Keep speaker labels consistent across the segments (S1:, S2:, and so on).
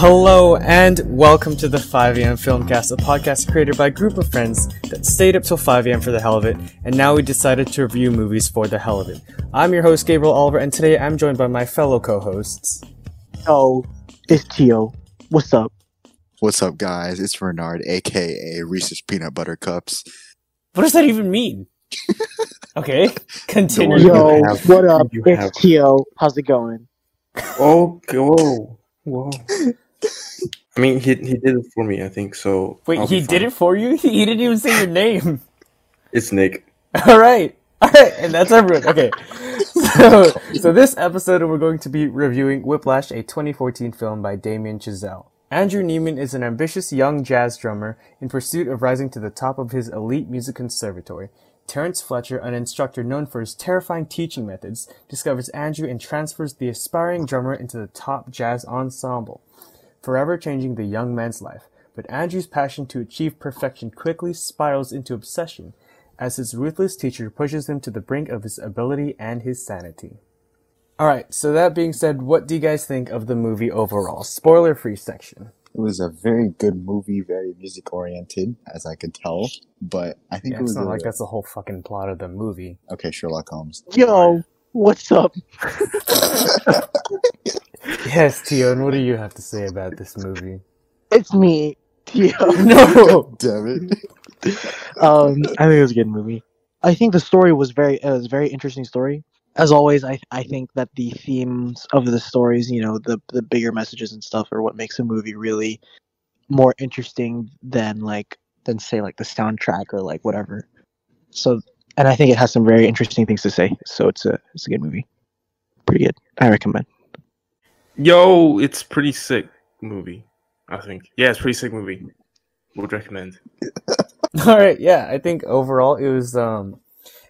S1: Hello and welcome to the 5am Filmcast, a podcast created by a group of friends that stayed up till 5am for the hell of it, and now we decided to review movies for the hell of it. I'm your host, Gabriel Oliver, and today I'm joined by my fellow co-hosts.
S2: Oh, it's Tio. What's up?
S3: What's up, guys? It's Renard, aka Reese's Peanut Butter Cups.
S1: What does that even mean? okay, continue.
S2: Yo,
S4: have-
S2: what up? It's
S4: have-
S2: Tio. How's it going?
S4: Oh, whoa, whoa. I mean, he he did it for me. I think so.
S1: Wait,
S4: I'll
S1: he did it for you? He didn't even say your name.
S4: It's Nick.
S1: All right. All right, and that's everyone. Okay. So, so this episode we're going to be reviewing Whiplash, a 2014 film by Damien Chazelle. Andrew Neiman is an ambitious young jazz drummer in pursuit of rising to the top of his elite music conservatory. Terrence Fletcher, an instructor known for his terrifying teaching methods, discovers Andrew and transfers the aspiring drummer into the top jazz ensemble, forever changing the young man's life. But Andrew's passion to achieve perfection quickly spirals into obsession as his ruthless teacher pushes him to the brink of his ability and his sanity. Alright, so that being said, what do you guys think of the movie overall? Spoiler free section.
S3: It was a very good movie, very music oriented, as I could tell. But I think
S1: Yeah,
S3: it
S1: it's
S3: was
S1: not
S3: a-
S1: like that's the whole fucking plot of the movie.
S3: okay. Sherlock Holmes.
S2: Yo, what's up?
S1: Yes, Tio, and what do you have to say about this movie?
S2: It's me, Tio.
S1: No!
S3: Damn it!
S2: um, I think it was a good movie. I think the story was very, it was a very interesting story. As always, I I think that the themes of the stories, you know, the the bigger messages and stuff, are what makes a movie really more interesting than like than say like the soundtrack or like whatever. So, and I think it has some very interesting things to say. So it's a it's a good movie. Pretty good. I recommend.
S4: Yo, it's pretty sick movie. I think. Yeah, it's pretty sick movie. Would recommend.
S1: Alright, yeah, I think overall it was, um,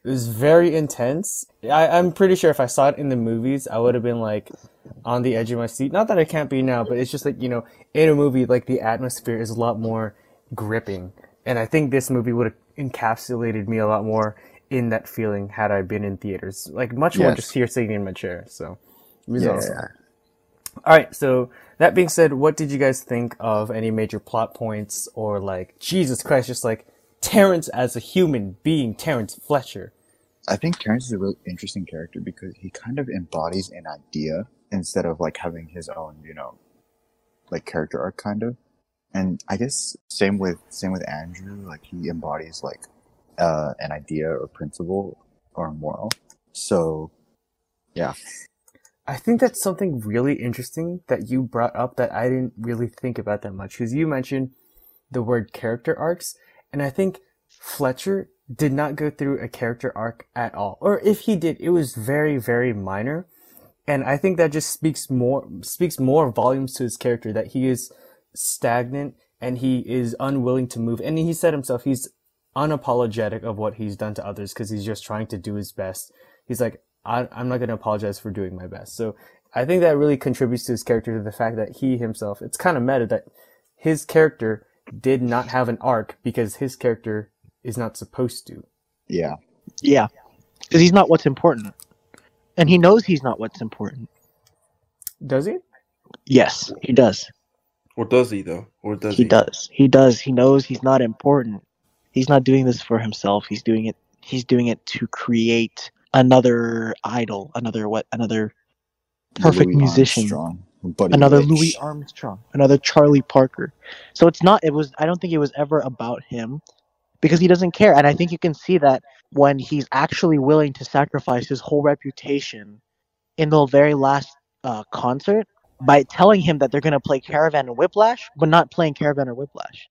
S1: it was very intense. I, I'm pretty sure if I saw it in the movies, I would have been like on the edge of my seat. Not that I can't be now, but it's just like, you know, in a movie, like the atmosphere is a lot more gripping. And I think this movie would have encapsulated me a lot more in that feeling had I been in theaters. Like much more just here sitting in my chair. So it was
S3: Yeah.
S1: awesome. All right. So that being said, what did you guys think of any major plot points or like Jesus Christ, just like Terrence as a human being, Terrence Fletcher?
S3: I think Terrence is a really interesting character because he kind of embodies an idea instead of like having his own, you know, like character arc, kind of. And I guess same with same with Andrew. Like he embodies like uh, an idea or principle or moral. So, yeah.
S1: I think that's something really interesting that you brought up that I didn't really think about that much because you mentioned the word character arcs, and I think Fletcher did not go through a character arc at all, or if he did, it was very, very minor, and I think that just speaks more speaks more volumes to his character that he is stagnant and he is unwilling to move, and he said himself he's unapologetic of what he's done to others because he's just trying to do his best. He's like, I, I'm not going to apologize for doing my best. So I think that really contributes to his character to the fact that he himself, it's kind of meta that his character did not have an arc because his character is not supposed to.
S3: Yeah.
S2: Yeah, because he's not what's important, and he knows he's not what's important.
S1: Does he?
S2: Yes, he does.
S4: Or does he though? Or does
S2: he
S4: he?
S2: does. He does. He knows he's not important. He's not doing this for himself. He's doing it. He's doing it to create another idol, another what? Another perfect
S3: Louis
S2: musician,
S3: Armstrong, Buddy
S2: another
S3: Rich.
S2: Louis Armstrong, another Charlie Parker. So it's not. It was. I don't think it was ever about him, because he doesn't care. And I think you can see that when he's actually willing to sacrifice his whole reputation in the very last uh, concert by telling him that they're going to play Caravan and Whiplash, but not playing Caravan or Whiplash.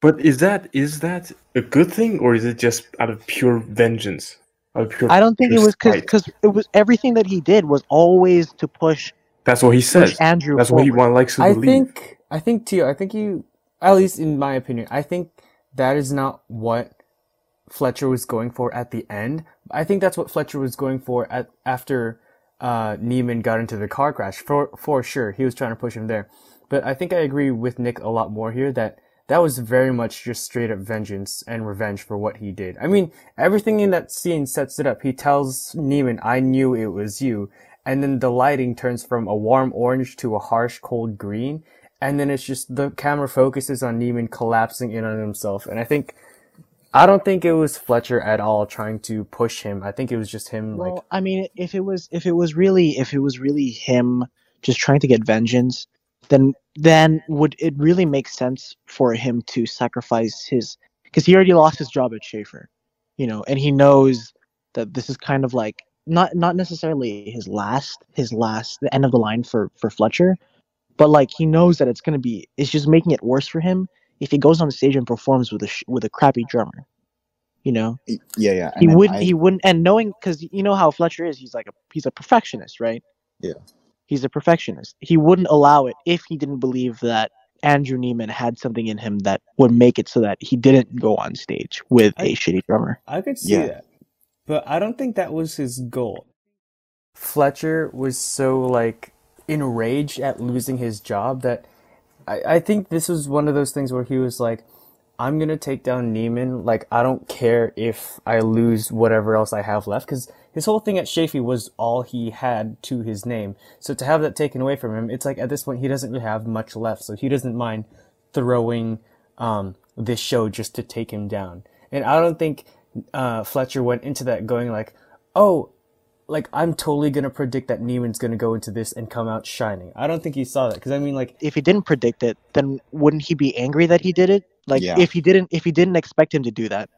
S4: But is that is that a good thing or is it just out of pure vengeance? Out of pure.
S2: I don't think it was because because it was everything that he did was always to push
S4: That's what he
S2: push
S4: says.
S2: Andrew.
S4: That's what he
S2: forward.
S4: want likes to
S1: I
S4: believe.
S1: think, I think Tio, I think you, at least in my opinion, I think that is not what Fletcher was going for at the end. I think that's what Fletcher was going for at after uh, Neiman got into the car crash. For for sure, he was trying to push him there. But I think I agree with Nick a lot more here that that was very much just straight up vengeance and revenge for what he did. I mean, everything in that scene sets it up. He tells Neiman, "I knew it was you," and then the lighting turns from a warm orange to a harsh cold green. and then it's just the camera focuses on Neiman collapsing in on himself. And I think, I don't think it was Fletcher at all trying to push him. I think it was just him
S2: Well,
S1: like,
S2: I mean, if it was if it was really if it was really him just trying to get vengeance, then then would it really make sense for him to sacrifice his because he already lost his job at Shaffer, you know, and he knows that this is kind of like not not necessarily his last his last the end of the line for for Fletcher, but like he knows that it's gonna be it's just making it worse for him if he goes on the stage and performs with a sh- with a crappy drummer, you know
S3: Yeah, yeah.
S2: he wouldn't
S3: I-
S2: he wouldn't and knowing because you know how fletcher is he's like a he's a perfectionist right
S3: Yeah.
S2: He's a perfectionist he wouldn't allow it if he didn't believe that andrew neiman had something in him that would make it so that he didn't go on stage with
S1: I-
S2: a shitty drummer
S1: I could see
S3: Yeah.
S1: that, but I don't think that was his goal. Fletcher was so like enraged at losing his job that I, I think this was one of those things where he was like, I'm gonna take down Neiman. Like I don't care if I lose whatever else I have left, because his whole thing at Shaffer was all he had to his name. So to have that taken away from him, it's like at this point he doesn't really have much left. So he doesn't mind throwing um, this show just to take him down. And I don't think uh, Fletcher went into that going like, oh, like I'm totally gonna predict that Neiman's gonna go into this and come out shining. I don't think he saw that because I mean like
S2: if he didn't predict it then wouldn't he be angry that he did it like
S3: Yeah.
S2: if he didn't if he didn't expect him to do that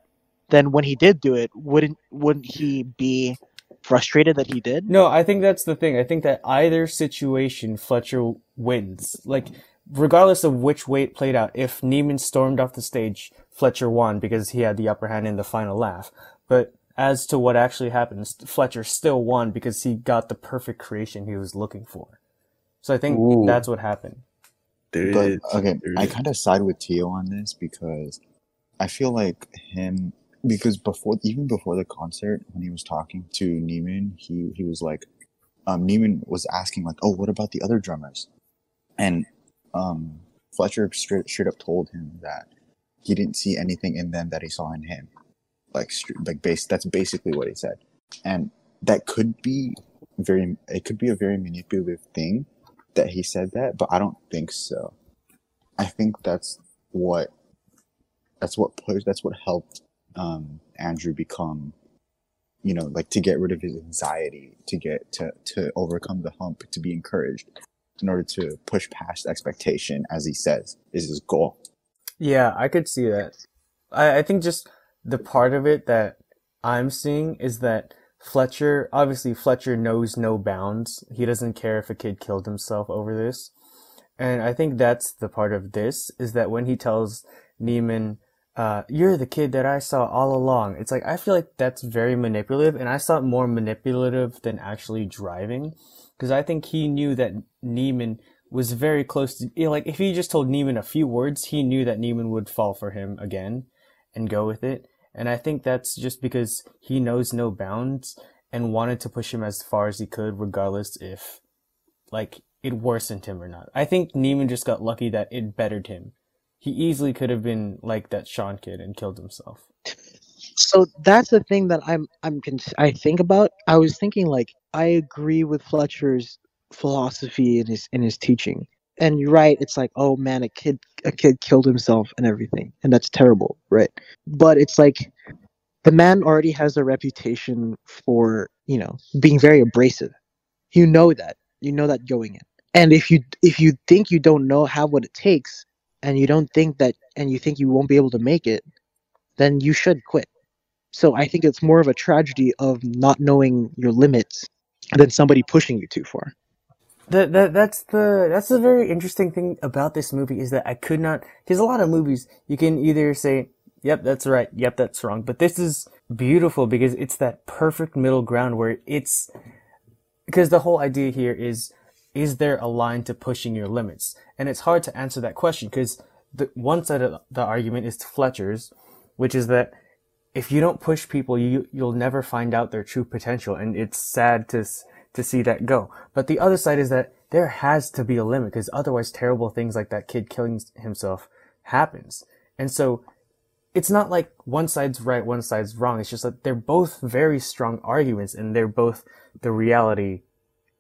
S2: then when he did do it wouldn't wouldn't he be frustrated that he did
S1: No, I think that's the thing. I think that either situation, Fletcher wins. Like, regardless of which way it played out, if Neiman stormed off the stage, Fletcher won because he had the upper hand in the final laugh. But as to what actually happened, Fletcher still won because he got the perfect creation he was looking for. So I think
S4: Ooh.
S1: that's what happened.
S4: There
S3: But
S4: is.
S3: okay, I kind of side with Tio on this because I feel like him because before even before the concert when he was talking to Neiman, he he was like, um, Neiman was asking like, oh, what about the other drummers? And um, Fletcher straight straight up told him that he didn't see anything in them that he saw in him, like like base. That's basically what he said, and that could be very. It could be a very manipulative thing that he said that, but I don't think so. I think that's what that's what pushed that's what helped um Andrew become you know like to get rid of his anxiety to get to to overcome the hump to be encouraged in order to push past expectation as he says is his goal
S1: Yeah, I could see that. I, I think just the part of it that I'm seeing is that Fletcher, obviously Fletcher knows no bounds. He doesn't care if a kid killed himself over this. And I think that's the part of this is that when he tells Neiman, uh, you're the kid that I saw all along. It's like, I feel like that's very manipulative and I saw it more manipulative than actually driving. Cause I think he knew that Neiman was very close to, you know, like if he just told Neiman a few words, he knew that Neiman would fall for him again and go with it. And I think that's just because he knows no bounds and wanted to push him as far as he could, regardless if, like, it worsened him or not. I think Neiman just got lucky that it bettered him. He easily could have been like that Sean kid and killed himself.
S2: so that's the thing that i'm i'm i think about i was thinking like i agree with fletcher's philosophy in his in his teaching and you're right it's like oh man a kid a kid killed himself and everything and that's terrible right? But it's like the man already has a reputation for you know being very abrasive. You know that. You know that going in. And if you if you think you don't know have what it takes and you don't think that and you think you won't be able to make it then you should quit. So I think it's more of a tragedy of not knowing your limits than somebody pushing you too far.
S1: That, that that's the that's the very interesting thing about this movie is that I could not because a lot of movies you can either say yep that's right yep that's wrong but this is beautiful because it's that perfect middle ground where it's because the whole idea here is is there a line to pushing your limits? And it's hard to answer that question because the one side of the argument is Fletcher's which is that if you don't push people, you you'll never find out their true potential, and it's sad to to see that go. But the other side is that there has to be a limit, because otherwise, terrible things like that kid killing himself happens. And so, it's not like one side's right, one side's wrong. It's just that they're both very strong arguments, and they're both the reality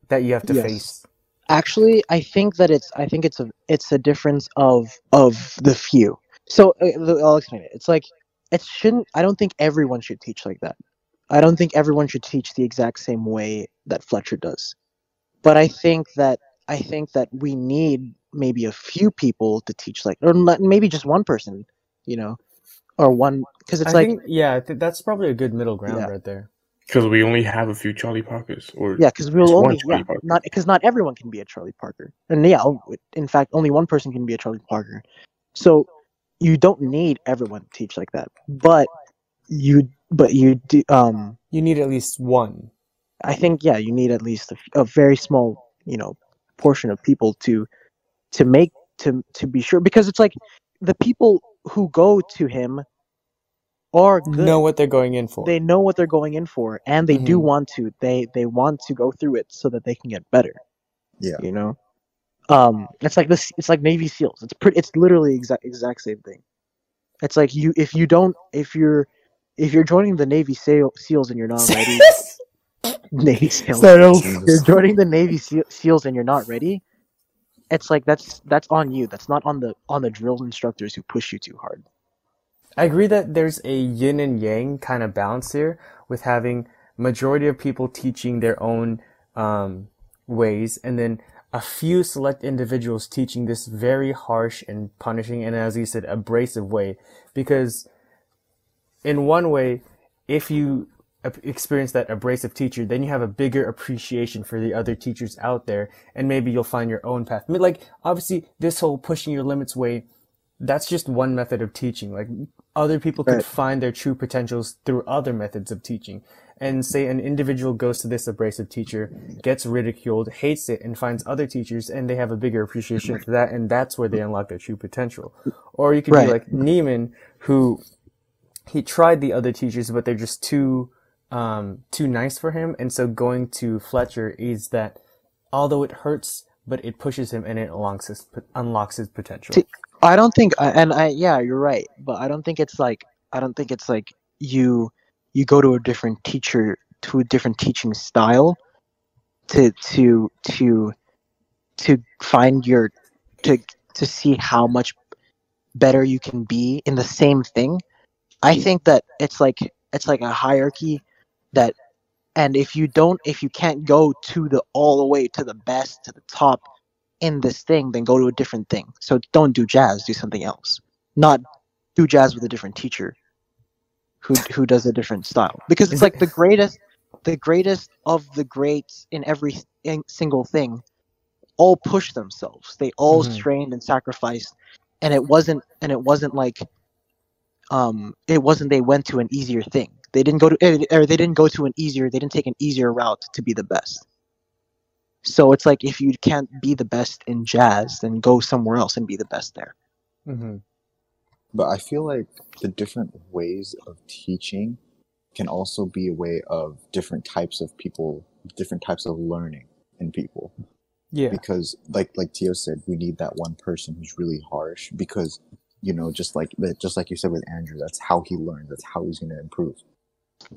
S1: that you have to
S2: Yes.
S1: face.
S2: Actually, I think that it's I think it's a it's a difference of of the few. So uh, I'll explain it. It's like it shouldn't. I don't think everyone should teach like that. I don't think everyone should teach the exact same way that Fletcher does. But I think that I think that we need maybe a few people to teach like, or maybe just one person, you know, or one because it's
S1: I
S2: like
S1: think, yeah, I think that's probably a good middle ground
S2: Yeah.
S1: right there.
S4: Because we only have a few Charlie Parkers, or
S2: Yeah, because we'll only yeah,
S4: Parker.
S2: not because not everyone can be a Charlie Parker, and yeah, oh, in fact, only one person can be a Charlie Parker. So you don't need everyone to teach like that, but you but you do. Um,
S1: You need at least one.
S2: I think yeah, you need at least a very small you know portion of people to to make to to be sure because it's like the people who go to him are good
S1: Know what they're going in for.
S2: they know what they're going in for and they do
S1: Mhm.
S2: want to they they want to go through it so that they can get better
S3: Yeah.
S2: you know um it's like this it's like navy seals it's pretty it's literally exact exact same thing it's like you if you don't if you're if you're joining the navy Seal, seals and you're not ready navy seals if you're joining the navy Seal, seals and you're not ready it's like that's that's on you. That's not on the on the drill instructors who push you too hard.
S1: I agree that there's a yin and yang kind of balance here with having majority of people teaching their own um, ways and then a few select individuals teaching this very harsh and punishing and as you said abrasive way because in one way if you experience that abrasive teacher then you have a bigger appreciation for the other teachers out there and maybe you'll find your own path I mean, like obviously this whole pushing your limits way that's just one method of teaching. Like other people could find their true potentials through other methods of teaching. And say an individual goes to this abrasive teacher, gets ridiculed, hates it, and finds other teachers, and they have a bigger appreciation for that, and that's where they unlock their true potential. Or you could
S2: Right.
S1: be like Neiman, who he tried the other teachers, but they're just too um, too nice for him, and so going to Fletcher is that although it hurts, but it pushes him and it unlocks his unlocks his potential.
S2: I don't think, I- and I yeah, you're right, but I don't think it's like I don't think it's like you you go to a different teacher to a different teaching style to to to to find your to to see how much better you can be in the same thing. I think that it's like it's like a hierarchy that and if you don't if you can't go to the all the way to the best to the top in this thing, then go to a different thing. So don't do jazz, do something else. Not do jazz with a different teacher who who does a different style. Because it's like the greatest the greatest of the greats in every in single thing all pushed themselves. They all
S1: Mhm.
S2: strained and sacrificed and it wasn't and it wasn't like um it wasn't they went to an easier thing. They didn't go to eh, or they didn't go to an easier they didn't take an easier route to be the best. So it's like if you can't be the best in jazz, then go somewhere else and be the best there.
S1: hmm
S3: But I feel like the different ways of teaching can also be a way of different types of people, different types of learning in people.
S1: Yeah.
S3: Because, like like Tio said, we need that one person who's really harsh. Because, you know, just like that, just like you said with Andrew, that's how he learns. That's how he's going to improve.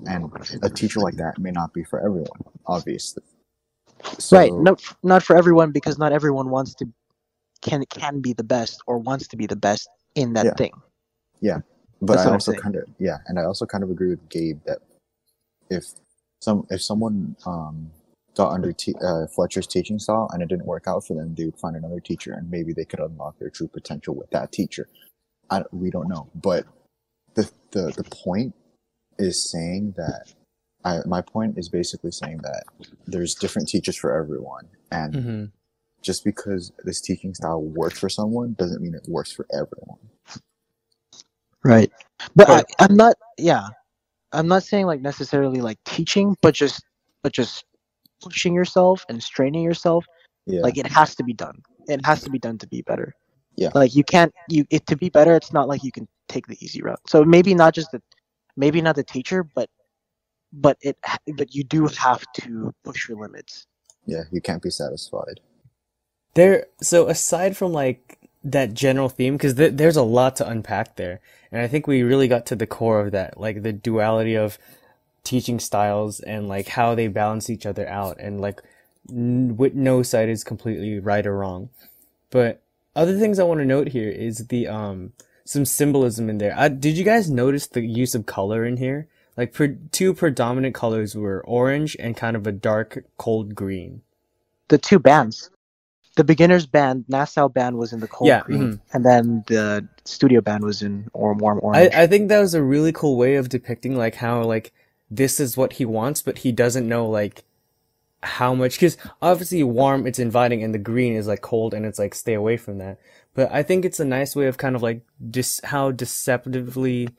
S3: And a teacher like that may not be for everyone, obviously. So,
S2: right? No, not for everyone because not everyone wants to can can be the best or wants to be the best in that
S3: Yeah.
S2: thing.
S3: Yeah, but
S2: That's
S3: I also kind of yeah, and I also kind of agree with Gabe that if some if someone um got under uh, Fletcher's teaching style and it didn't work out for them, they would find another teacher and maybe they could unlock their true potential with that teacher. I we don't know, but the the the point is saying that I my point is basically saying that there's different teachers for everyone and
S1: hmm
S3: just because this teaching style works for someone doesn't mean it works for everyone.
S2: Right. But I,
S1: But-
S2: I'm not. Yeah, I'm not saying like necessarily like teaching, but just but just pushing yourself and straining yourself.
S3: Yeah.
S2: Like it has to be done. It has to be done to be better.
S3: Yeah.
S2: Like you can't you it to be better. It's not like you can take the easy route. So maybe not just the maybe not the teacher, but but it but you do have to push your limits.
S3: yeah, you can't be satisfied.
S1: There, so aside from like that general theme, because th- there's a lot to unpack there, and I think we really got to the core of that, like the duality of teaching styles and like how they balance each other out, and like n- with no side is completely right or wrong. But other things I want to note here is the um some symbolism in there. Uh, did you guys notice the use of color in here? Like pre- two predominant colors were orange and kind of a dark cold green.
S2: The two bands, the beginners band, Nassau band was in the cold
S1: Yeah,
S2: green,
S1: mhm.
S2: and then the studio band was in or warm
S1: I,
S2: orange.
S1: I think that was a really cool way of depicting like how like this is what he wants, but he doesn't know like how much because obviously warm it's inviting and the green is like cold and it's like stay away from that. But I think it's a nice way of kind of like dis- how deceptively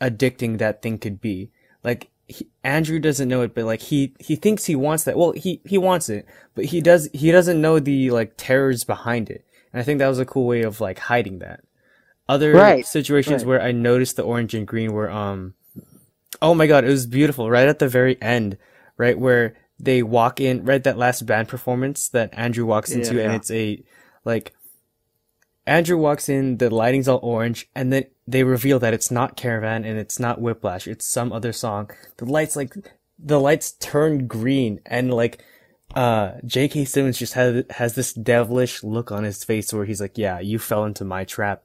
S1: addicting that thing could be. Like he, Andrew doesn't know it, but like he he thinks he wants that. Well, he he wants it, but he does he doesn't know the like terrors behind it. And I think that was a cool way of like hiding that. Other
S2: Right,
S1: situations
S2: right.
S1: where I noticed the orange and green were um oh my god, it was beautiful. Right at the very end, right where they walk in, right that last band performance that Andrew walks into, and
S2: Yeah.
S1: it's a like Andrew walks in, the lighting's all orange, and then they reveal that it's not Caravan and it's not Whiplash, it's some other song. The lights like the lights turn green and like uh J.K. Simmons just has has this devilish look on his face where he's like, "Yeah, you fell into my trap."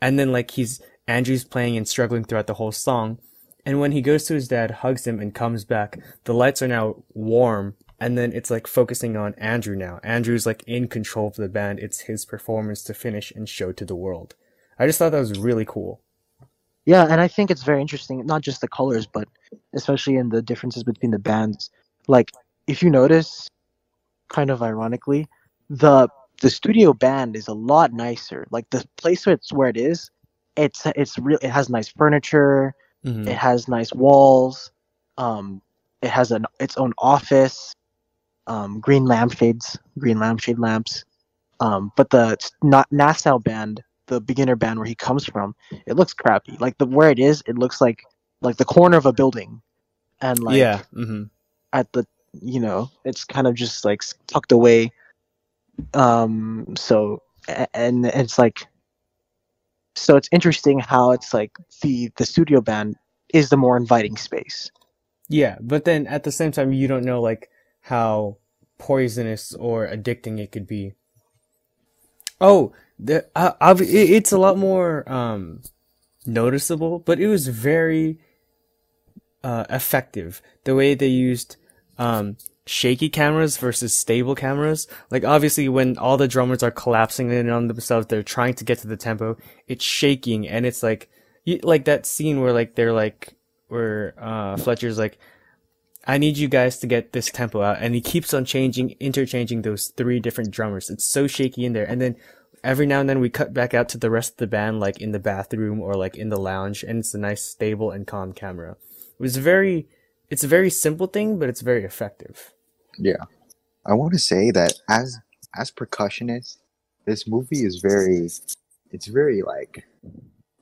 S1: And then like he's Andrew's playing and struggling throughout the whole song. And when he goes to his dad, hugs him, and comes back, the lights are now warm. And then it's like focusing on Andrew now. Andrew's like in control of the band. It's his performance to finish and show to the world. I just thought that was really cool.
S2: Yeah, and I think it's very interesting, not just the colors, but especially in the differences between the bands. Like, if you notice, kind of ironically, the the studio band is a lot nicer. Like the place where it's where it is, it's it's real. It has nice furniture.
S1: Mhm.
S2: It has nice walls. Um, it has an its own office. Um, green lampshades, green lampshade lamps. Um, but the not Nassau band, the beginner band where he comes from, it looks crappy. Like the where it is, it looks like like the corner of a building, and like
S1: yeah. hmm
S2: at the you know it's kind of just like tucked away. Um, so a- and it's like so it's interesting how it's like the the studio band is the more inviting space.
S1: Yeah, but then at the same time, you don't know like how poisonous or addicting it could be. Oh, the uh, obvi- it, it's a lot more um noticeable, but it was very uh effective the way they used um shaky cameras versus stable cameras. Like obviously when all the drummers are collapsing in on themselves, they're trying to get to the tempo. It's shaking and it's like like that scene where like they're like where uh Fletcher's like I need you guys to get this tempo out and he keeps on changing interchanging those three different drummers. It's so shaky in there and then every now and then we cut back out to the rest of the band like in the bathroom or like in the lounge and it's a nice stable and calm camera. It was very it's a very simple thing but it's very effective.
S3: Yeah, I want to say that as as percussionist, this movie is very, it's very like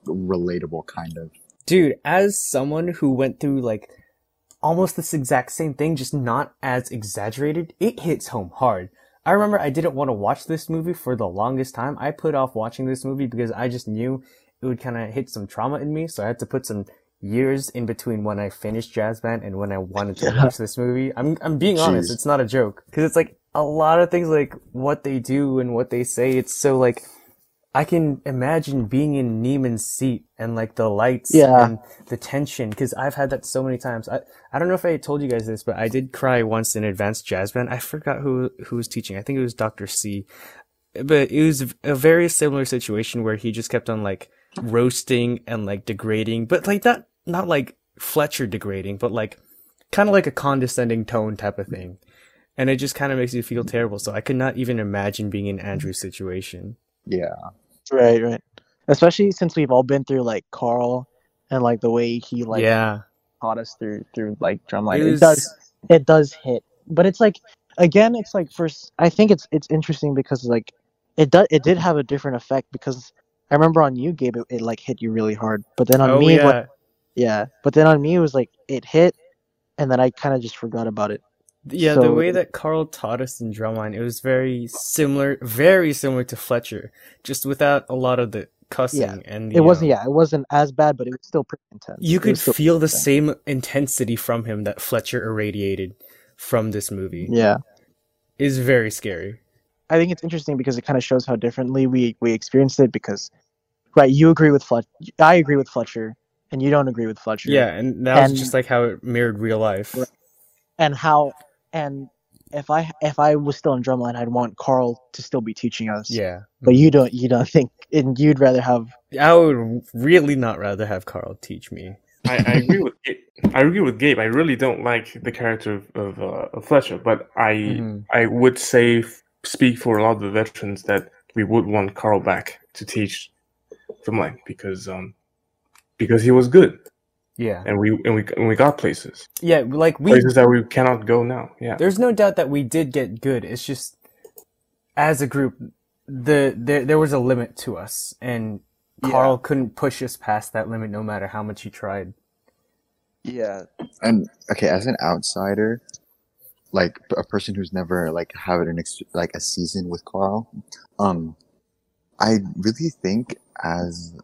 S3: relatable, kind of.
S1: Dude, as someone who went through like almost this exact same thing, just not as exaggerated, it hits home hard. I remember I didn't want to watch this movie for the longest time. I put off watching this movie because I just knew it would kind of hit some trauma in me. So I had to put some years in between when I finished Jazz Band and when I wanted to
S2: Yeah.
S1: watch this movie. I'm, I'm being honest. It's not a joke. Cause it's like a lot of things like what they do and what they say. It's so like, I can imagine being in Neiman's seat and like the lights
S2: Yeah.
S1: and the tension because I've had that so many times. I, I don't know if I told you guys this, but I did cry once in advanced jazz band. I forgot who who was teaching. I think it was Dr. C. But it was a very similar situation where he just kept on like roasting and like degrading, but like that, not like Fletcher degrading, but like kind of like a condescending tone type of thing. And it just kind of makes you feel terrible. So I could not even imagine being in Andrew's situation.
S3: Yeah,
S2: Right, right. Especially since we've all been through like Carl and like the way he like
S1: yeah.
S2: taught us through through like drumline.
S1: It
S2: It,
S1: was-
S2: does it does hit, but it's like again, it's like first. I think it's it's interesting because like it does it did have a different effect because I remember on you, Gabe, it, it like hit you really hard, but then on
S1: oh
S2: me,
S1: yeah.
S2: yeah, but then on me it was like it hit, and then I kind of just forgot about it.
S1: Yeah, the way that Carl taught us in drumline, it was very similar, very similar to Fletcher, just without a lot of the cussing
S2: Yeah,
S1: and the,
S2: It wasn't
S1: um,
S2: yeah, it wasn't as bad, but it was still pretty intense.
S1: You could feel the
S2: yeah.
S1: same intensity from him that Fletcher irradiated from this movie.
S2: yeah.
S1: is very scary.
S2: I think it's interesting because it kind of shows how differently we we experienced it. Because, right, you agree with Fletcher, I agree with Fletcher, and you don't agree with Fletcher.
S1: Yeah, and that was just like how it mirrored real life.
S2: And how and if I if I was still in drumline, I'd want Carl to still be teaching us.
S1: Yeah.
S2: But you don't you don't think and you'd rather have
S1: I would really not rather have Carl teach me.
S4: I, I agree with Gabe. I agree with Gabe. I really don't like the character of, of, uh, of Fletcher, but I
S1: Mhm.
S4: I would say f- speak for a lot of the veterans that we would want Carl back to teach drumline because um because he was good
S1: Yeah.
S4: and we and we and we got places
S1: Yeah, like we
S4: places that we cannot go now. Yeah,
S1: there's no doubt that we did get good. It's just as a group the there there was a limit to us and Carl couldn't push us past that limit no matter how much he tried.
S3: Yeah. And okay, as an outsider, like a person who's never like had an ex- like a season with Carl, um, I really think as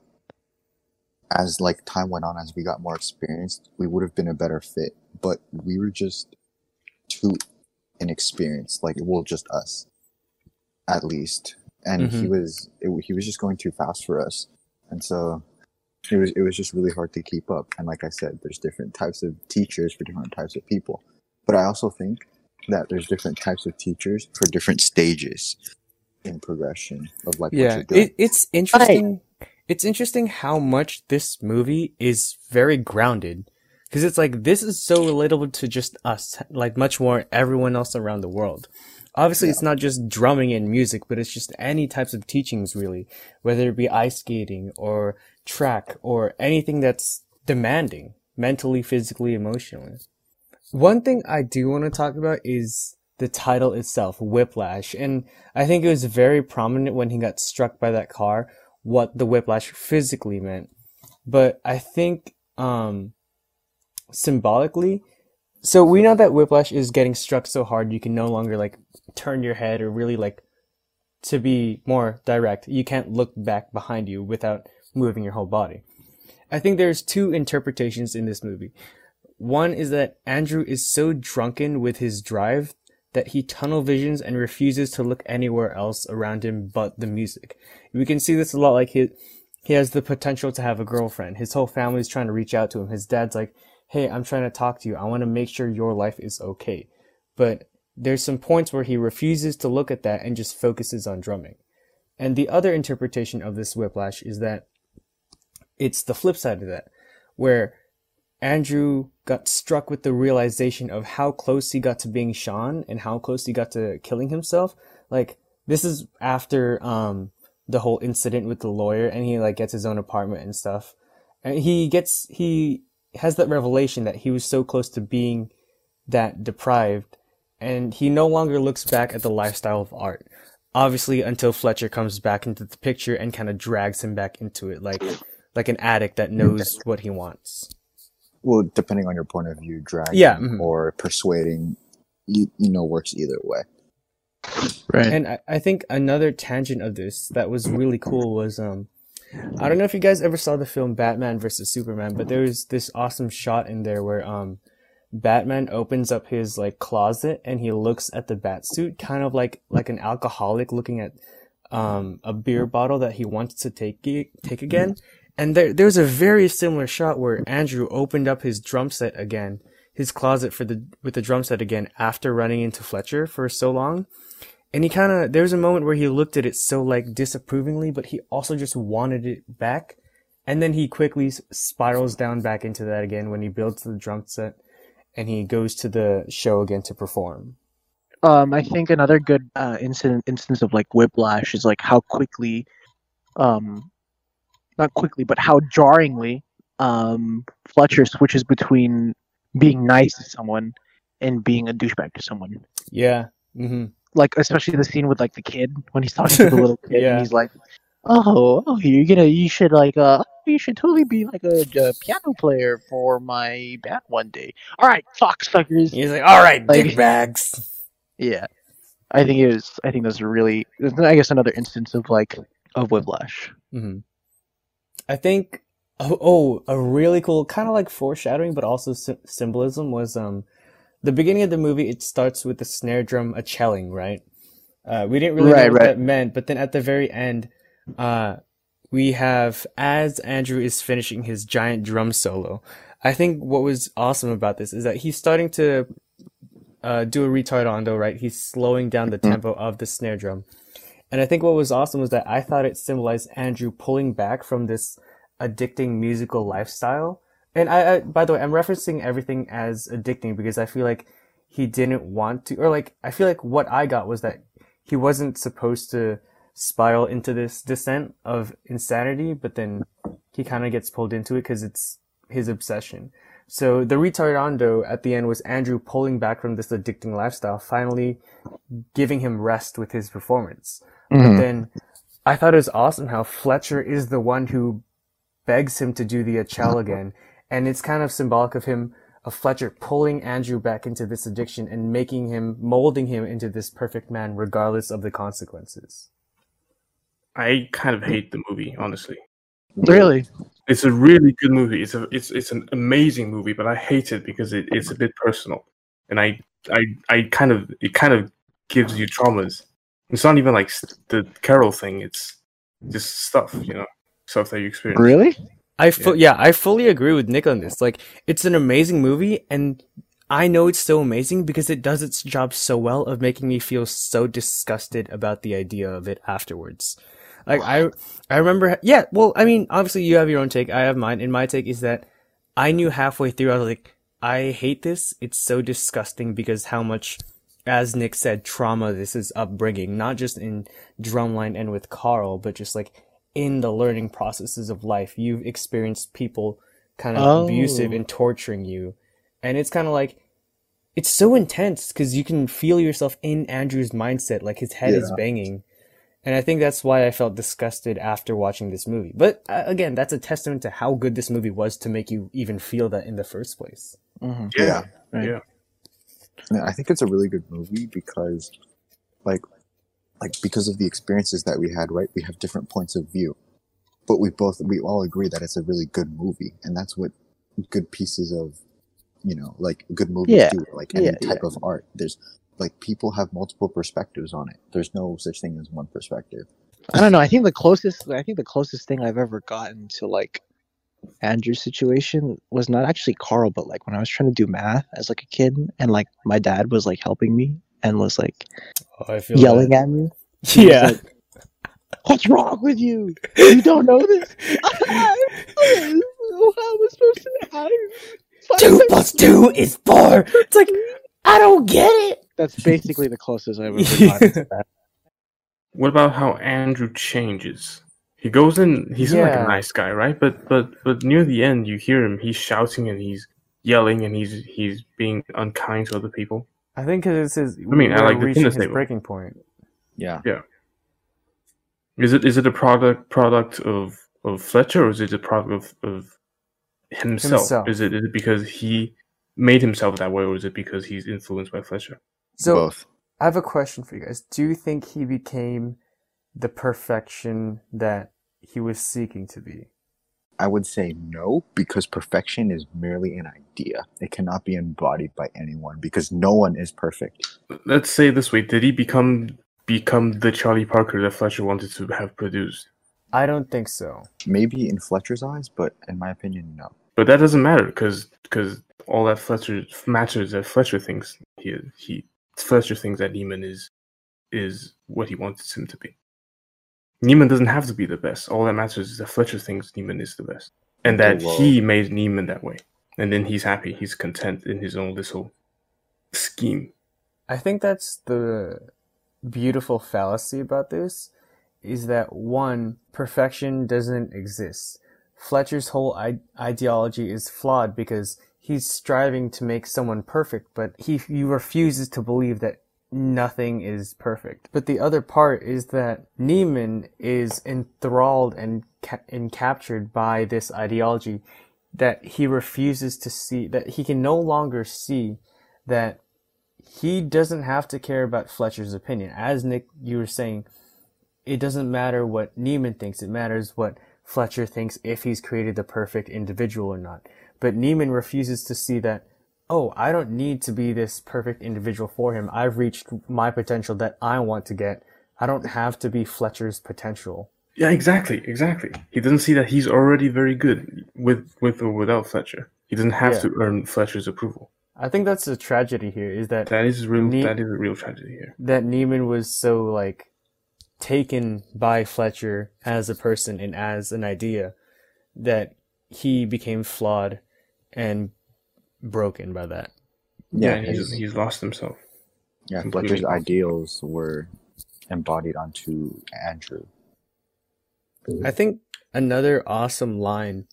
S3: as like time went on, as we got more experienced, we would have been a better fit. But we were just too inexperienced. Like, well, just us, at least. And he was it, he was just going too fast for us, and so it was it was just really hard to keep up. And like I said, there's different types of teachers for different types of people. But I also think that there's different types of teachers for different stages in progression of like what
S1: Yeah,
S3: you're doing.
S1: it, it's interesting. It's interesting how much this movie is very grounded, because it's like this is so relatable to just us, like much more everyone else around the world. Obviously, it's not just drumming and music, but it's just any types of teachings really, whether it be ice skating or track or anything that's demanding mentally, physically, emotionally. One thing I do want to talk about is the title itself, Whiplash. And I think it was very prominent when he got struck by that car, what the whiplash physically meant. But I think, um, symbolically, so we know that whiplash is getting struck so hard you can no longer like turn your head or really like to be more direct. You can't look back behind you without moving your whole body. I think there's two interpretations in this movie. One is that Andrew is so drunken with his drive that he tunnel visions and refuses to look anywhere else around him but the music. We can see this a lot like he he has the potential to have a girlfriend. His whole family's trying to reach out to him. His dad's like, "Hey, I'm trying to talk to you. I want to make sure your life is okay." But there's some points where he refuses to look at that and just focuses on drumming. And the other interpretation of this whiplash is that it's the flip side of that, where Andrew got struck with the realization of how close he got to being Sean and how close he got to killing himself. Like this is after um the whole incident with the lawyer and he like gets his own apartment and stuff. And he gets he has that revelation that he was so close to being that deprived and he no longer looks back at the lifestyle of art. Obviously until Fletcher comes back into the picture and kind of drags him back into it like like an addict that knows what he wants.
S3: Well, depending on your point of view, dragging
S1: Yeah, mhm.
S3: or persuading, you, you know, works either way.
S2: right.
S1: And I, I think another tangent of this that was really cool was um I don't know if you guys ever saw the film Batman versus Superman, but there was this awesome shot in there where um Batman opens up his like closet and he looks at the bat suit, kind of like like an alcoholic looking at um a beer bottle that he wants to take take again. And there there's a very similar shot where Andrew opened up his drum set again, his closet for the with the drum set again after running into Fletcher for so long. And he kind of, there was a moment where he looked at it so like disapprovingly, but he also just wanted it back. And then he quickly spirals down back into that again when he builds the drum set and he goes to the show again to perform.
S2: Um, I think another good uh, incident instance of like whiplash is like how quickly, um, not quickly, but how jarringly, um, Fletcher switches between being nice to someone and being a douchebag to someone.
S1: Yeah. hmm
S2: Like especially the scene with like the kid when he's talking to the little kid
S1: Yeah.
S2: and he's like, "Oh, oh, you're gonna, you should like, uh, you should totally be like a, a piano player for my band one day." All right, cocksuckers.
S1: He's like, all right,
S2: Like-
S1: dick bags.
S2: Yeah, I think it was. I think that's a really. I guess another instance of like of whiplash.
S1: hmm I think, oh, oh, a really cool, kind of like foreshadowing, but also sy- symbolism was, um, the beginning of the movie it starts with the snare drum a chelling, right? Uh, we didn't really
S2: Right,
S1: know what
S2: right.
S1: that meant, but then at the very end, uh, we have as Andrew is finishing his giant drum solo. I think what was awesome about this is that he's starting to uh, do a retardando, right? He's slowing down the tempo of the snare drum. And I think what was awesome was that I thought it symbolized Andrew pulling back from this addicting musical lifestyle. And I, I by the way, I'm referencing everything as addicting because I feel like he didn't want to, or like, I feel like what I got was that he wasn't supposed to spiral into this descent of insanity, but then he kind of gets pulled into it because it's his obsession. So the retardando at the end was Andrew pulling back from this addicting lifestyle, finally giving him rest with his performance. But
S2: Mhm.
S1: then I thought it was awesome how Fletcher is the one who begs him to do the accel again. And it's kind of symbolic of him, of Fletcher pulling Andrew back into this addiction and making him, molding him into this perfect man regardless of the consequences.
S4: I kind of hate the movie, honestly.
S2: Really?
S4: It's a really good movie. It's a it's it's an amazing movie, but I hate it because it, it's a bit personal, and I I I kind of it kind of gives you traumas. It's not even like the Carol thing. It's just stuff, you know, stuff that you experience.
S2: Really?
S1: I fu- yeah, I fully agree with Nick on this. Like, it's an amazing movie, and I know it's so amazing because it does its job so well of making me feel so disgusted about the idea of it afterwards. Like, I, I remember, yeah, well, I mean, obviously you have your own take, I have mine, and my take is that I knew halfway through, I was like, I hate this, it's so disgusting because how much, as Nick said, trauma this is upbringing, not just in Drumline and with Carl, but just like in the learning processes of life. You've experienced people kind of
S2: Oh.
S1: abusive and torturing you. And it's kind of like, it's so intense because you can feel yourself in Andrew's mindset, like his head is banging. And I think that's why I felt disgusted after watching this movie. But uh, again, that's a testament to how good this movie was to make you even feel that in the first place.
S2: Mhm.
S4: Yeah,
S2: Right.
S4: yeah.
S3: And I think it's a really good movie because, like, like because of the experiences that we had. Right, we have different points of view, but we both we all agree that it's a really good movie, and that's what good pieces of, you know, like good movies
S2: Yeah.
S3: do. Like any
S2: Yeah,
S3: type of art, there's like people have multiple perspectives on it. There's no such thing as one perspective.
S2: I don't know. I think the closest I think the closest thing I've ever gotten to like Andrew's situation was not actually Carl, but like when I was trying to do math as like a kid and like my dad was like helping me and was like
S1: Oh, I feel
S2: yelling at me.
S1: that.
S2: He was
S1: Yeah.
S2: like, What's wrong with you? You don't know this? How am I supposed to know?
S1: two plus two is four. It's like, I don't get it.
S2: That's basically the closest I've ever gotten to that.
S4: What about how Andrew changes? He goes in. He's like
S1: Yeah.
S4: a nice guy, right? But but but near the end, you hear him. He's shouting and he's yelling and he's he's being unkind to other people.
S1: I think because it's his.
S4: I mean, I like the
S1: reaching his
S4: table.
S1: breaking point.
S3: Yeah yeah,
S4: Is it is it a product product of of Fletcher or is it a product of of himself?
S1: Himself.
S4: Is it is it because he made himself that way, or is it because he's influenced by Fletcher?
S1: So
S3: both.
S1: I have a question for you guys. Do you think he became the perfection that he was seeking to be?
S3: I would say no, because perfection is merely an idea. It cannot be embodied by anyone because no one is perfect.
S4: Let's say this way: Did he become become the Charlie Parker that Fletcher wanted to have produced?
S1: I don't think so.
S3: Maybe in Fletcher's eyes, but in my opinion, no.
S4: But that doesn't matter because all that Fletcher matters that Fletcher thinks he he Fletcher thinks that Neiman is is what he wants him to be. Neiman doesn't have to be the best. All that matters is that Fletcher thinks Neiman is the best, and that
S3: well-
S4: he made Neiman that way, and then he's happy. He's content in his own little scheme.
S1: I think that's the beautiful fallacy about this is that one, perfection doesn't exist. Fletcher's whole I- ideology is flawed because he's striving to make someone perfect, but he, he refuses to believe that nothing is perfect. But the other part is that Neiman is enthralled and, ca- and captured by this ideology that he refuses to see, that he can no longer see that he doesn't have to care about Fletcher's opinion. As Nick, you were saying, it doesn't matter what Neiman thinks. It matters what Fletcher thinks if he's created the perfect individual or not. But Neiman refuses to see that oh, I don't need to be this perfect individual for him. I've reached my potential that I want to get. I don't have to be Fletcher's potential.
S4: Yeah, exactly, exactly. He doesn't see that he's already very good with with or without Fletcher. He doesn't have
S1: Yeah.
S4: to earn Fletcher's approval.
S1: I think that's the tragedy here is that
S4: That is real.
S1: Ne-
S4: that is a real tragedy here.
S1: that Neiman was so like taken by Fletcher as a person and as an idea that he became flawed and broken by that.
S4: Yeah,
S3: Yeah,
S4: he's he's lost himself.
S3: yeah.
S4: completely
S3: Fletcher's ideals were embodied onto Andrew.
S1: I think another awesome line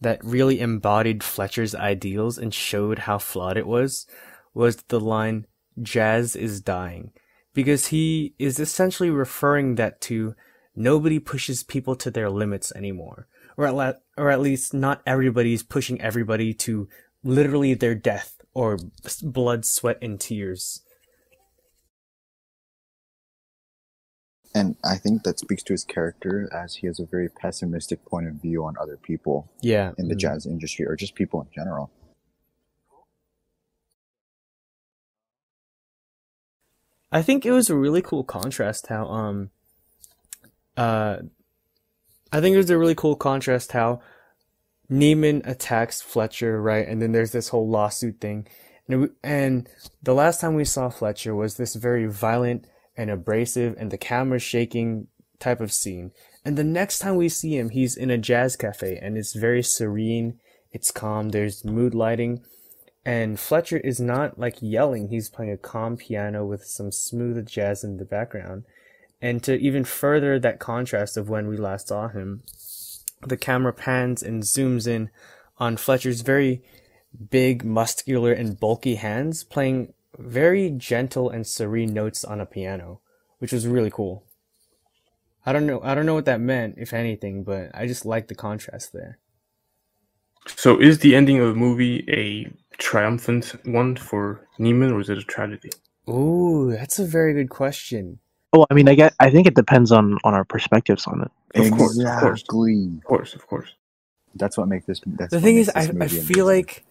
S1: that really embodied Fletcher's ideals and showed how flawed it was was the line jazz is dying because he is essentially referring that to nobody pushes people to their limits anymore or at, la- or at least not everybody's pushing everybody to literally their death or blood sweat and tears
S3: And I think that speaks to his character as he has a very pessimistic point of view on other people
S1: yeah
S3: in the
S1: mhm.
S3: jazz industry or just people in general.
S1: I think it was a really cool contrast how um uh I think it was a really cool contrast how Neiman attacks Fletcher, right? And then there's this whole lawsuit thing. And, and the last time we saw Fletcher was this very violent and abrasive and the camera shaking type of scene. And the next time we see him, he's in a jazz cafe and it's very serene. It's calm. There's mood lighting. And Fletcher is not like yelling. He's playing a calm piano with some smooth jazz in the background. And to even further that contrast of when we last saw him, the camera pans and zooms in on Fletcher's very big, muscular, and bulky hands playing very gentle and serene notes on a piano, which was really cool. I don't know. I don't know what that meant, if anything, but I just like the contrast there.
S4: So, is the ending of the movie a triumphant one for Neiman, or is it a tragedy?
S1: Ooh, that's a very good question.
S2: Oh, I mean, I get. I think it depends on on our perspectives on it.
S4: Of course, of course. Of course, of course.
S3: That's what makes this. That's
S1: the thing is, I, I feel
S3: amazing.
S1: like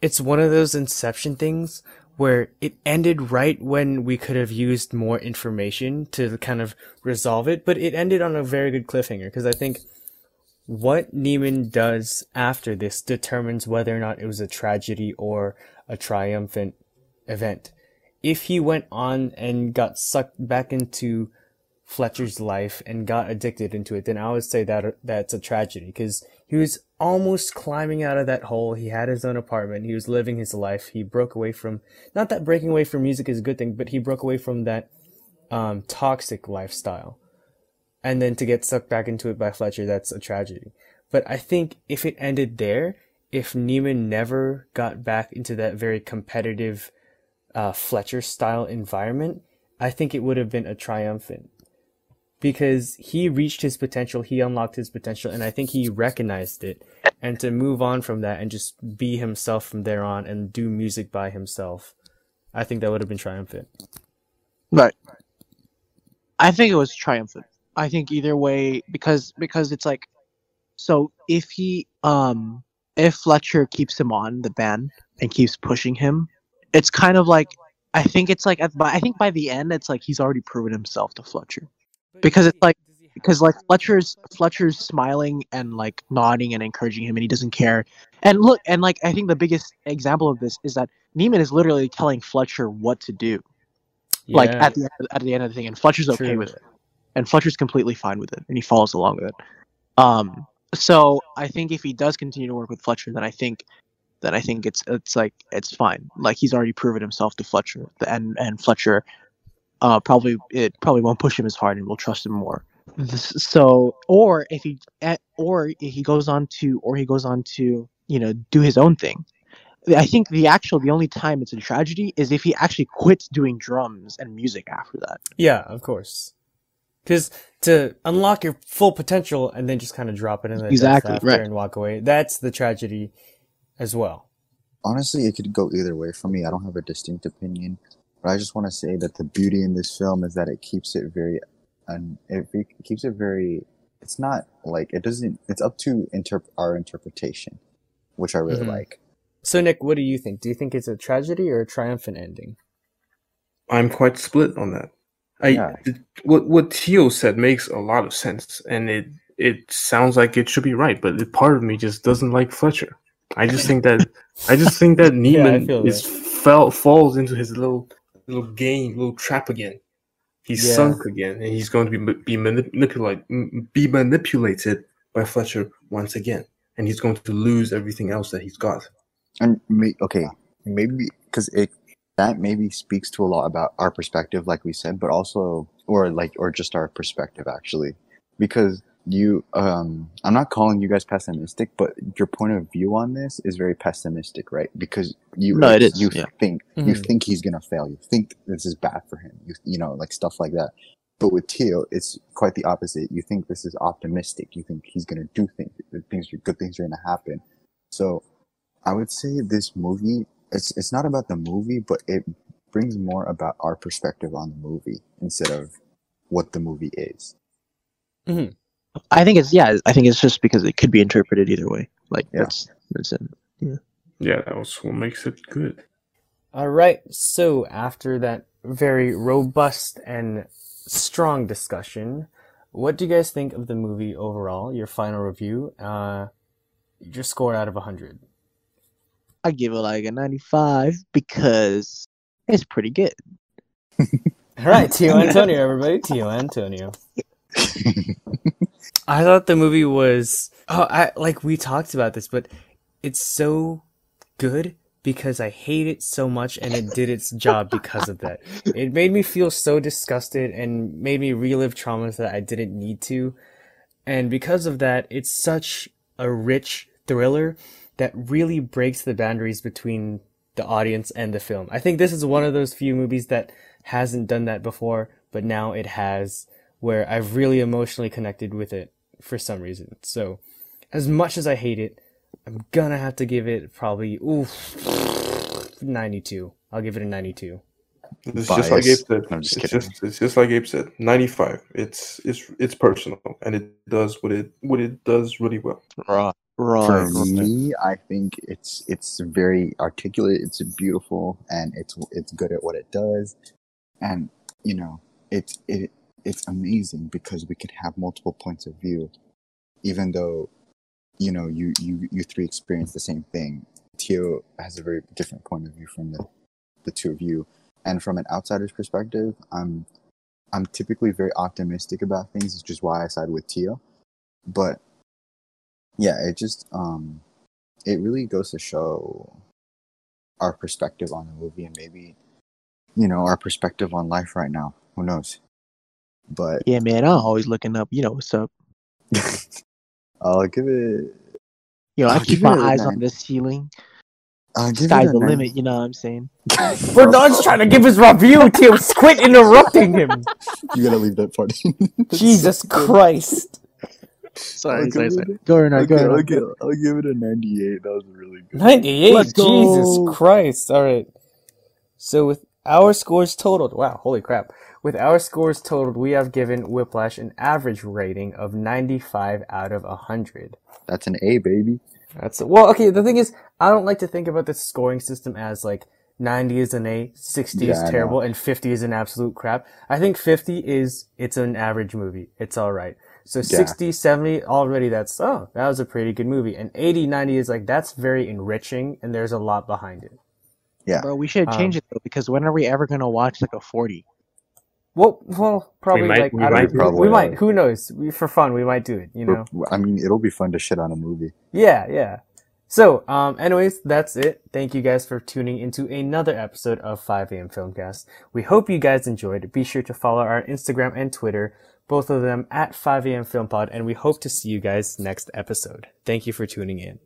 S1: it's one of those Inception things where it ended right when we could have used more information to kind of resolve it, but it ended on a very good cliffhanger because I think what Neiman does after this determines whether or not it was a tragedy or a triumphant event. If he went on and got sucked back into Fletcher's life and got addicted into it, then I would say that that's a tragedy because he was almost climbing out of that hole. He had his own apartment. He was living his life. He broke away from not that breaking away from music is a good thing, but he broke away from that um, toxic lifestyle. And then to get sucked back into it by Fletcher, that's a tragedy. But I think if it ended there, if Neiman never got back into that very competitive uh, Fletcher style environment, I think it would have been a triumphant because he reached his potential, he unlocked his potential, and I think he recognized it. And to move on from that and just be himself from there on and do music by himself, I think that would have been triumphant.
S2: Right. I think it was triumphant. I think either way because because it's like so if he um if Fletcher keeps him on the band and keeps pushing him, it's kind of like I think it's like at, by I think by the end it's like he's already proven himself to Fletcher. Because it's like because like Fletcher's Fletcher's smiling and like nodding and encouraging him and he doesn't care. And look and like I think the biggest example of this is that Neiman is literally telling Fletcher what to do like at the end, at the end of the thing, and Fletcher's okay
S1: true.
S2: with it, and Fletcher's completely fine with it, and he follows along with it. Um, so I think if he does continue to work with Fletcher, then I think then I think it's it's like it's fine. Like he's already proven himself to Fletcher, and and Fletcher uh probably it probably won't push him as hard and we'll trust him more. So or if he eh, or if he goes on to or he goes on to you know do his own thing. I think the actual the only time it's a tragedy is if he actually quits doing drums and music after that.
S1: Yeah, of course. Because to unlock your full potential and then just kind of drop it in the dust
S2: Exactly,
S1: after
S2: right.
S1: and walk away, that's the tragedy as well.
S3: honestly, it could go either way for me. I don't have a distinct opinion, but I just want to say that the beauty in this film is that it keeps it very, and it, it keeps it very. It's not like it doesn't. It's up to interp- our interpretation, which I really
S1: Mhm.
S3: like.
S1: So Nick, what do you think? Do you think it's a tragedy or a triumphant ending?
S4: I'm quite split on that. I
S3: Yeah.
S4: th- what what Tio said makes a lot of sense, and it it sounds like it should be right, but it, part of me just doesn't like Fletcher. I just think that I just think that Neiman
S1: feel
S4: is fell falls into his little little game, little trap again. He's
S1: Yeah.
S4: sunk again, and he's going to be be manipulated be manipulated by Fletcher once again, and he's going to lose everything else that he's got.
S3: And may, okay, maybe because it that maybe speaks to a lot about our perspective, like we said, but also or like or just our perspective actually, because you um I'm not calling you guys pessimistic, but your point of view on this is very pessimistic, right? Because you
S2: No, it is,
S3: you
S2: yeah.
S3: think you
S1: Mhm.
S3: think he's gonna fail, you think this is bad for him, you you know like stuff like that. But with Teo, it's quite the opposite. You think this is optimistic. You think he's gonna do things. Things, good things are gonna happen. So, I would say this movie. It's it's not about the movie, but it brings more about our perspective on the movie instead of what the movie is.
S2: I think it's yeah. I think it's just because it could be interpreted either way. Like
S3: Yeah.
S2: that's that's it.
S4: Yeah, that was what makes it good.
S1: All right. So after that very robust and strong discussion, what do you guys think of the movie overall? Your final review. Uh, your score out of hundred.
S2: I give it like a ninety-five because it's pretty good.
S1: All right, Tio Antonio, everybody. Tio Antonio. I thought the movie was oh I like we talked about this, but it's so good because I hate it so much and it did its job because of that. It made me feel so disgusted and made me relive traumas that I didn't need to. And because of that, it's such a rich thriller that really breaks the boundaries between the audience and the film. I think this is one of those few movies that hasn't done that before, but now it has, where I've really emotionally connected with it for some reason. So, as much as I hate it, I'm gonna have to give it probably oof, 92. I'll give it a 92.
S4: It's just like Gabe
S3: Bias.
S4: said.
S3: I'm just
S4: it's
S3: kidding.
S4: just it's just like Gabe said. Ninety five. It's it's it's personal and it does what it what it does really well.
S2: Right. Right.
S3: For me, I think it's it's very articulate. It's beautiful, and it's it's good at what it does, and you know it's it it's amazing because we could have multiple points of view, even though you know you you you three experience the same thing. Tio has a very different point of view from the the two of you, and from an outsider's perspective, I'm I'm typically very optimistic about things, which is why I side with Tio, but yeah it just um it really goes to show our perspective on the movie and maybe you know our perspective on life right now. Who knows but
S2: Yeah, man. I'm always looking up. You know what's up.
S3: i'll give it
S2: You know, I
S3: I'll
S2: keep my eyes
S3: nine.
S2: on the ceiling.
S3: i'll give
S2: Sky's
S3: it
S2: the
S3: nine.
S2: limit. You know what I'm saying?
S1: Bernard's trying to give his review, Tio. Quit interrupting him.
S3: you gotta leave that part in.
S1: Jesus Christ.
S2: Sorry,
S3: I'll
S2: sorry,
S3: give
S2: sorry.
S3: it-
S2: Go Renard,
S3: I'll,
S2: go
S3: give, I'll, give, I'll give it a 98 that was really good
S1: 98.
S2: Let's go.
S1: Jesus Christ. All right. So with our scores totaled, wow, holy crap. With our scores totaled, we have given Whiplash an average rating of 95 out of 100.
S3: that's an a baby
S1: That's a, well, okay. The thing is, I don't like to think about the scoring system as like 90 is an A, 60
S3: Yeah,
S1: is terrible, and 50 is an absolute crap. I think 50 is it's an average movie. It's all right. So 60, 70 already that's oh, that was a pretty good movie. And 80, 90 is like that's very enriching and there's a lot behind it.
S3: yeah
S2: Bro, we should change
S1: Um,
S2: it though because when are we ever gonna watch like a 40?
S1: Well, well, probably
S4: might-
S1: like
S4: we
S1: I don't-
S4: might
S3: probably,
S1: we might. Who knows? We, for fun, we might do it. You know.
S3: i mean it'll be fun to shit on a movie
S1: Yeah, yeah. So, um, anyways, that's it. Thank you guys for tuning into another episode of 5 a.m. Filmcast. We hope you guys enjoyed. Be sure to follow our Instagram and Twitter, both of them at 5 a.m. Filmpod, and we hope to see you guys next episode. Thank you for tuning in.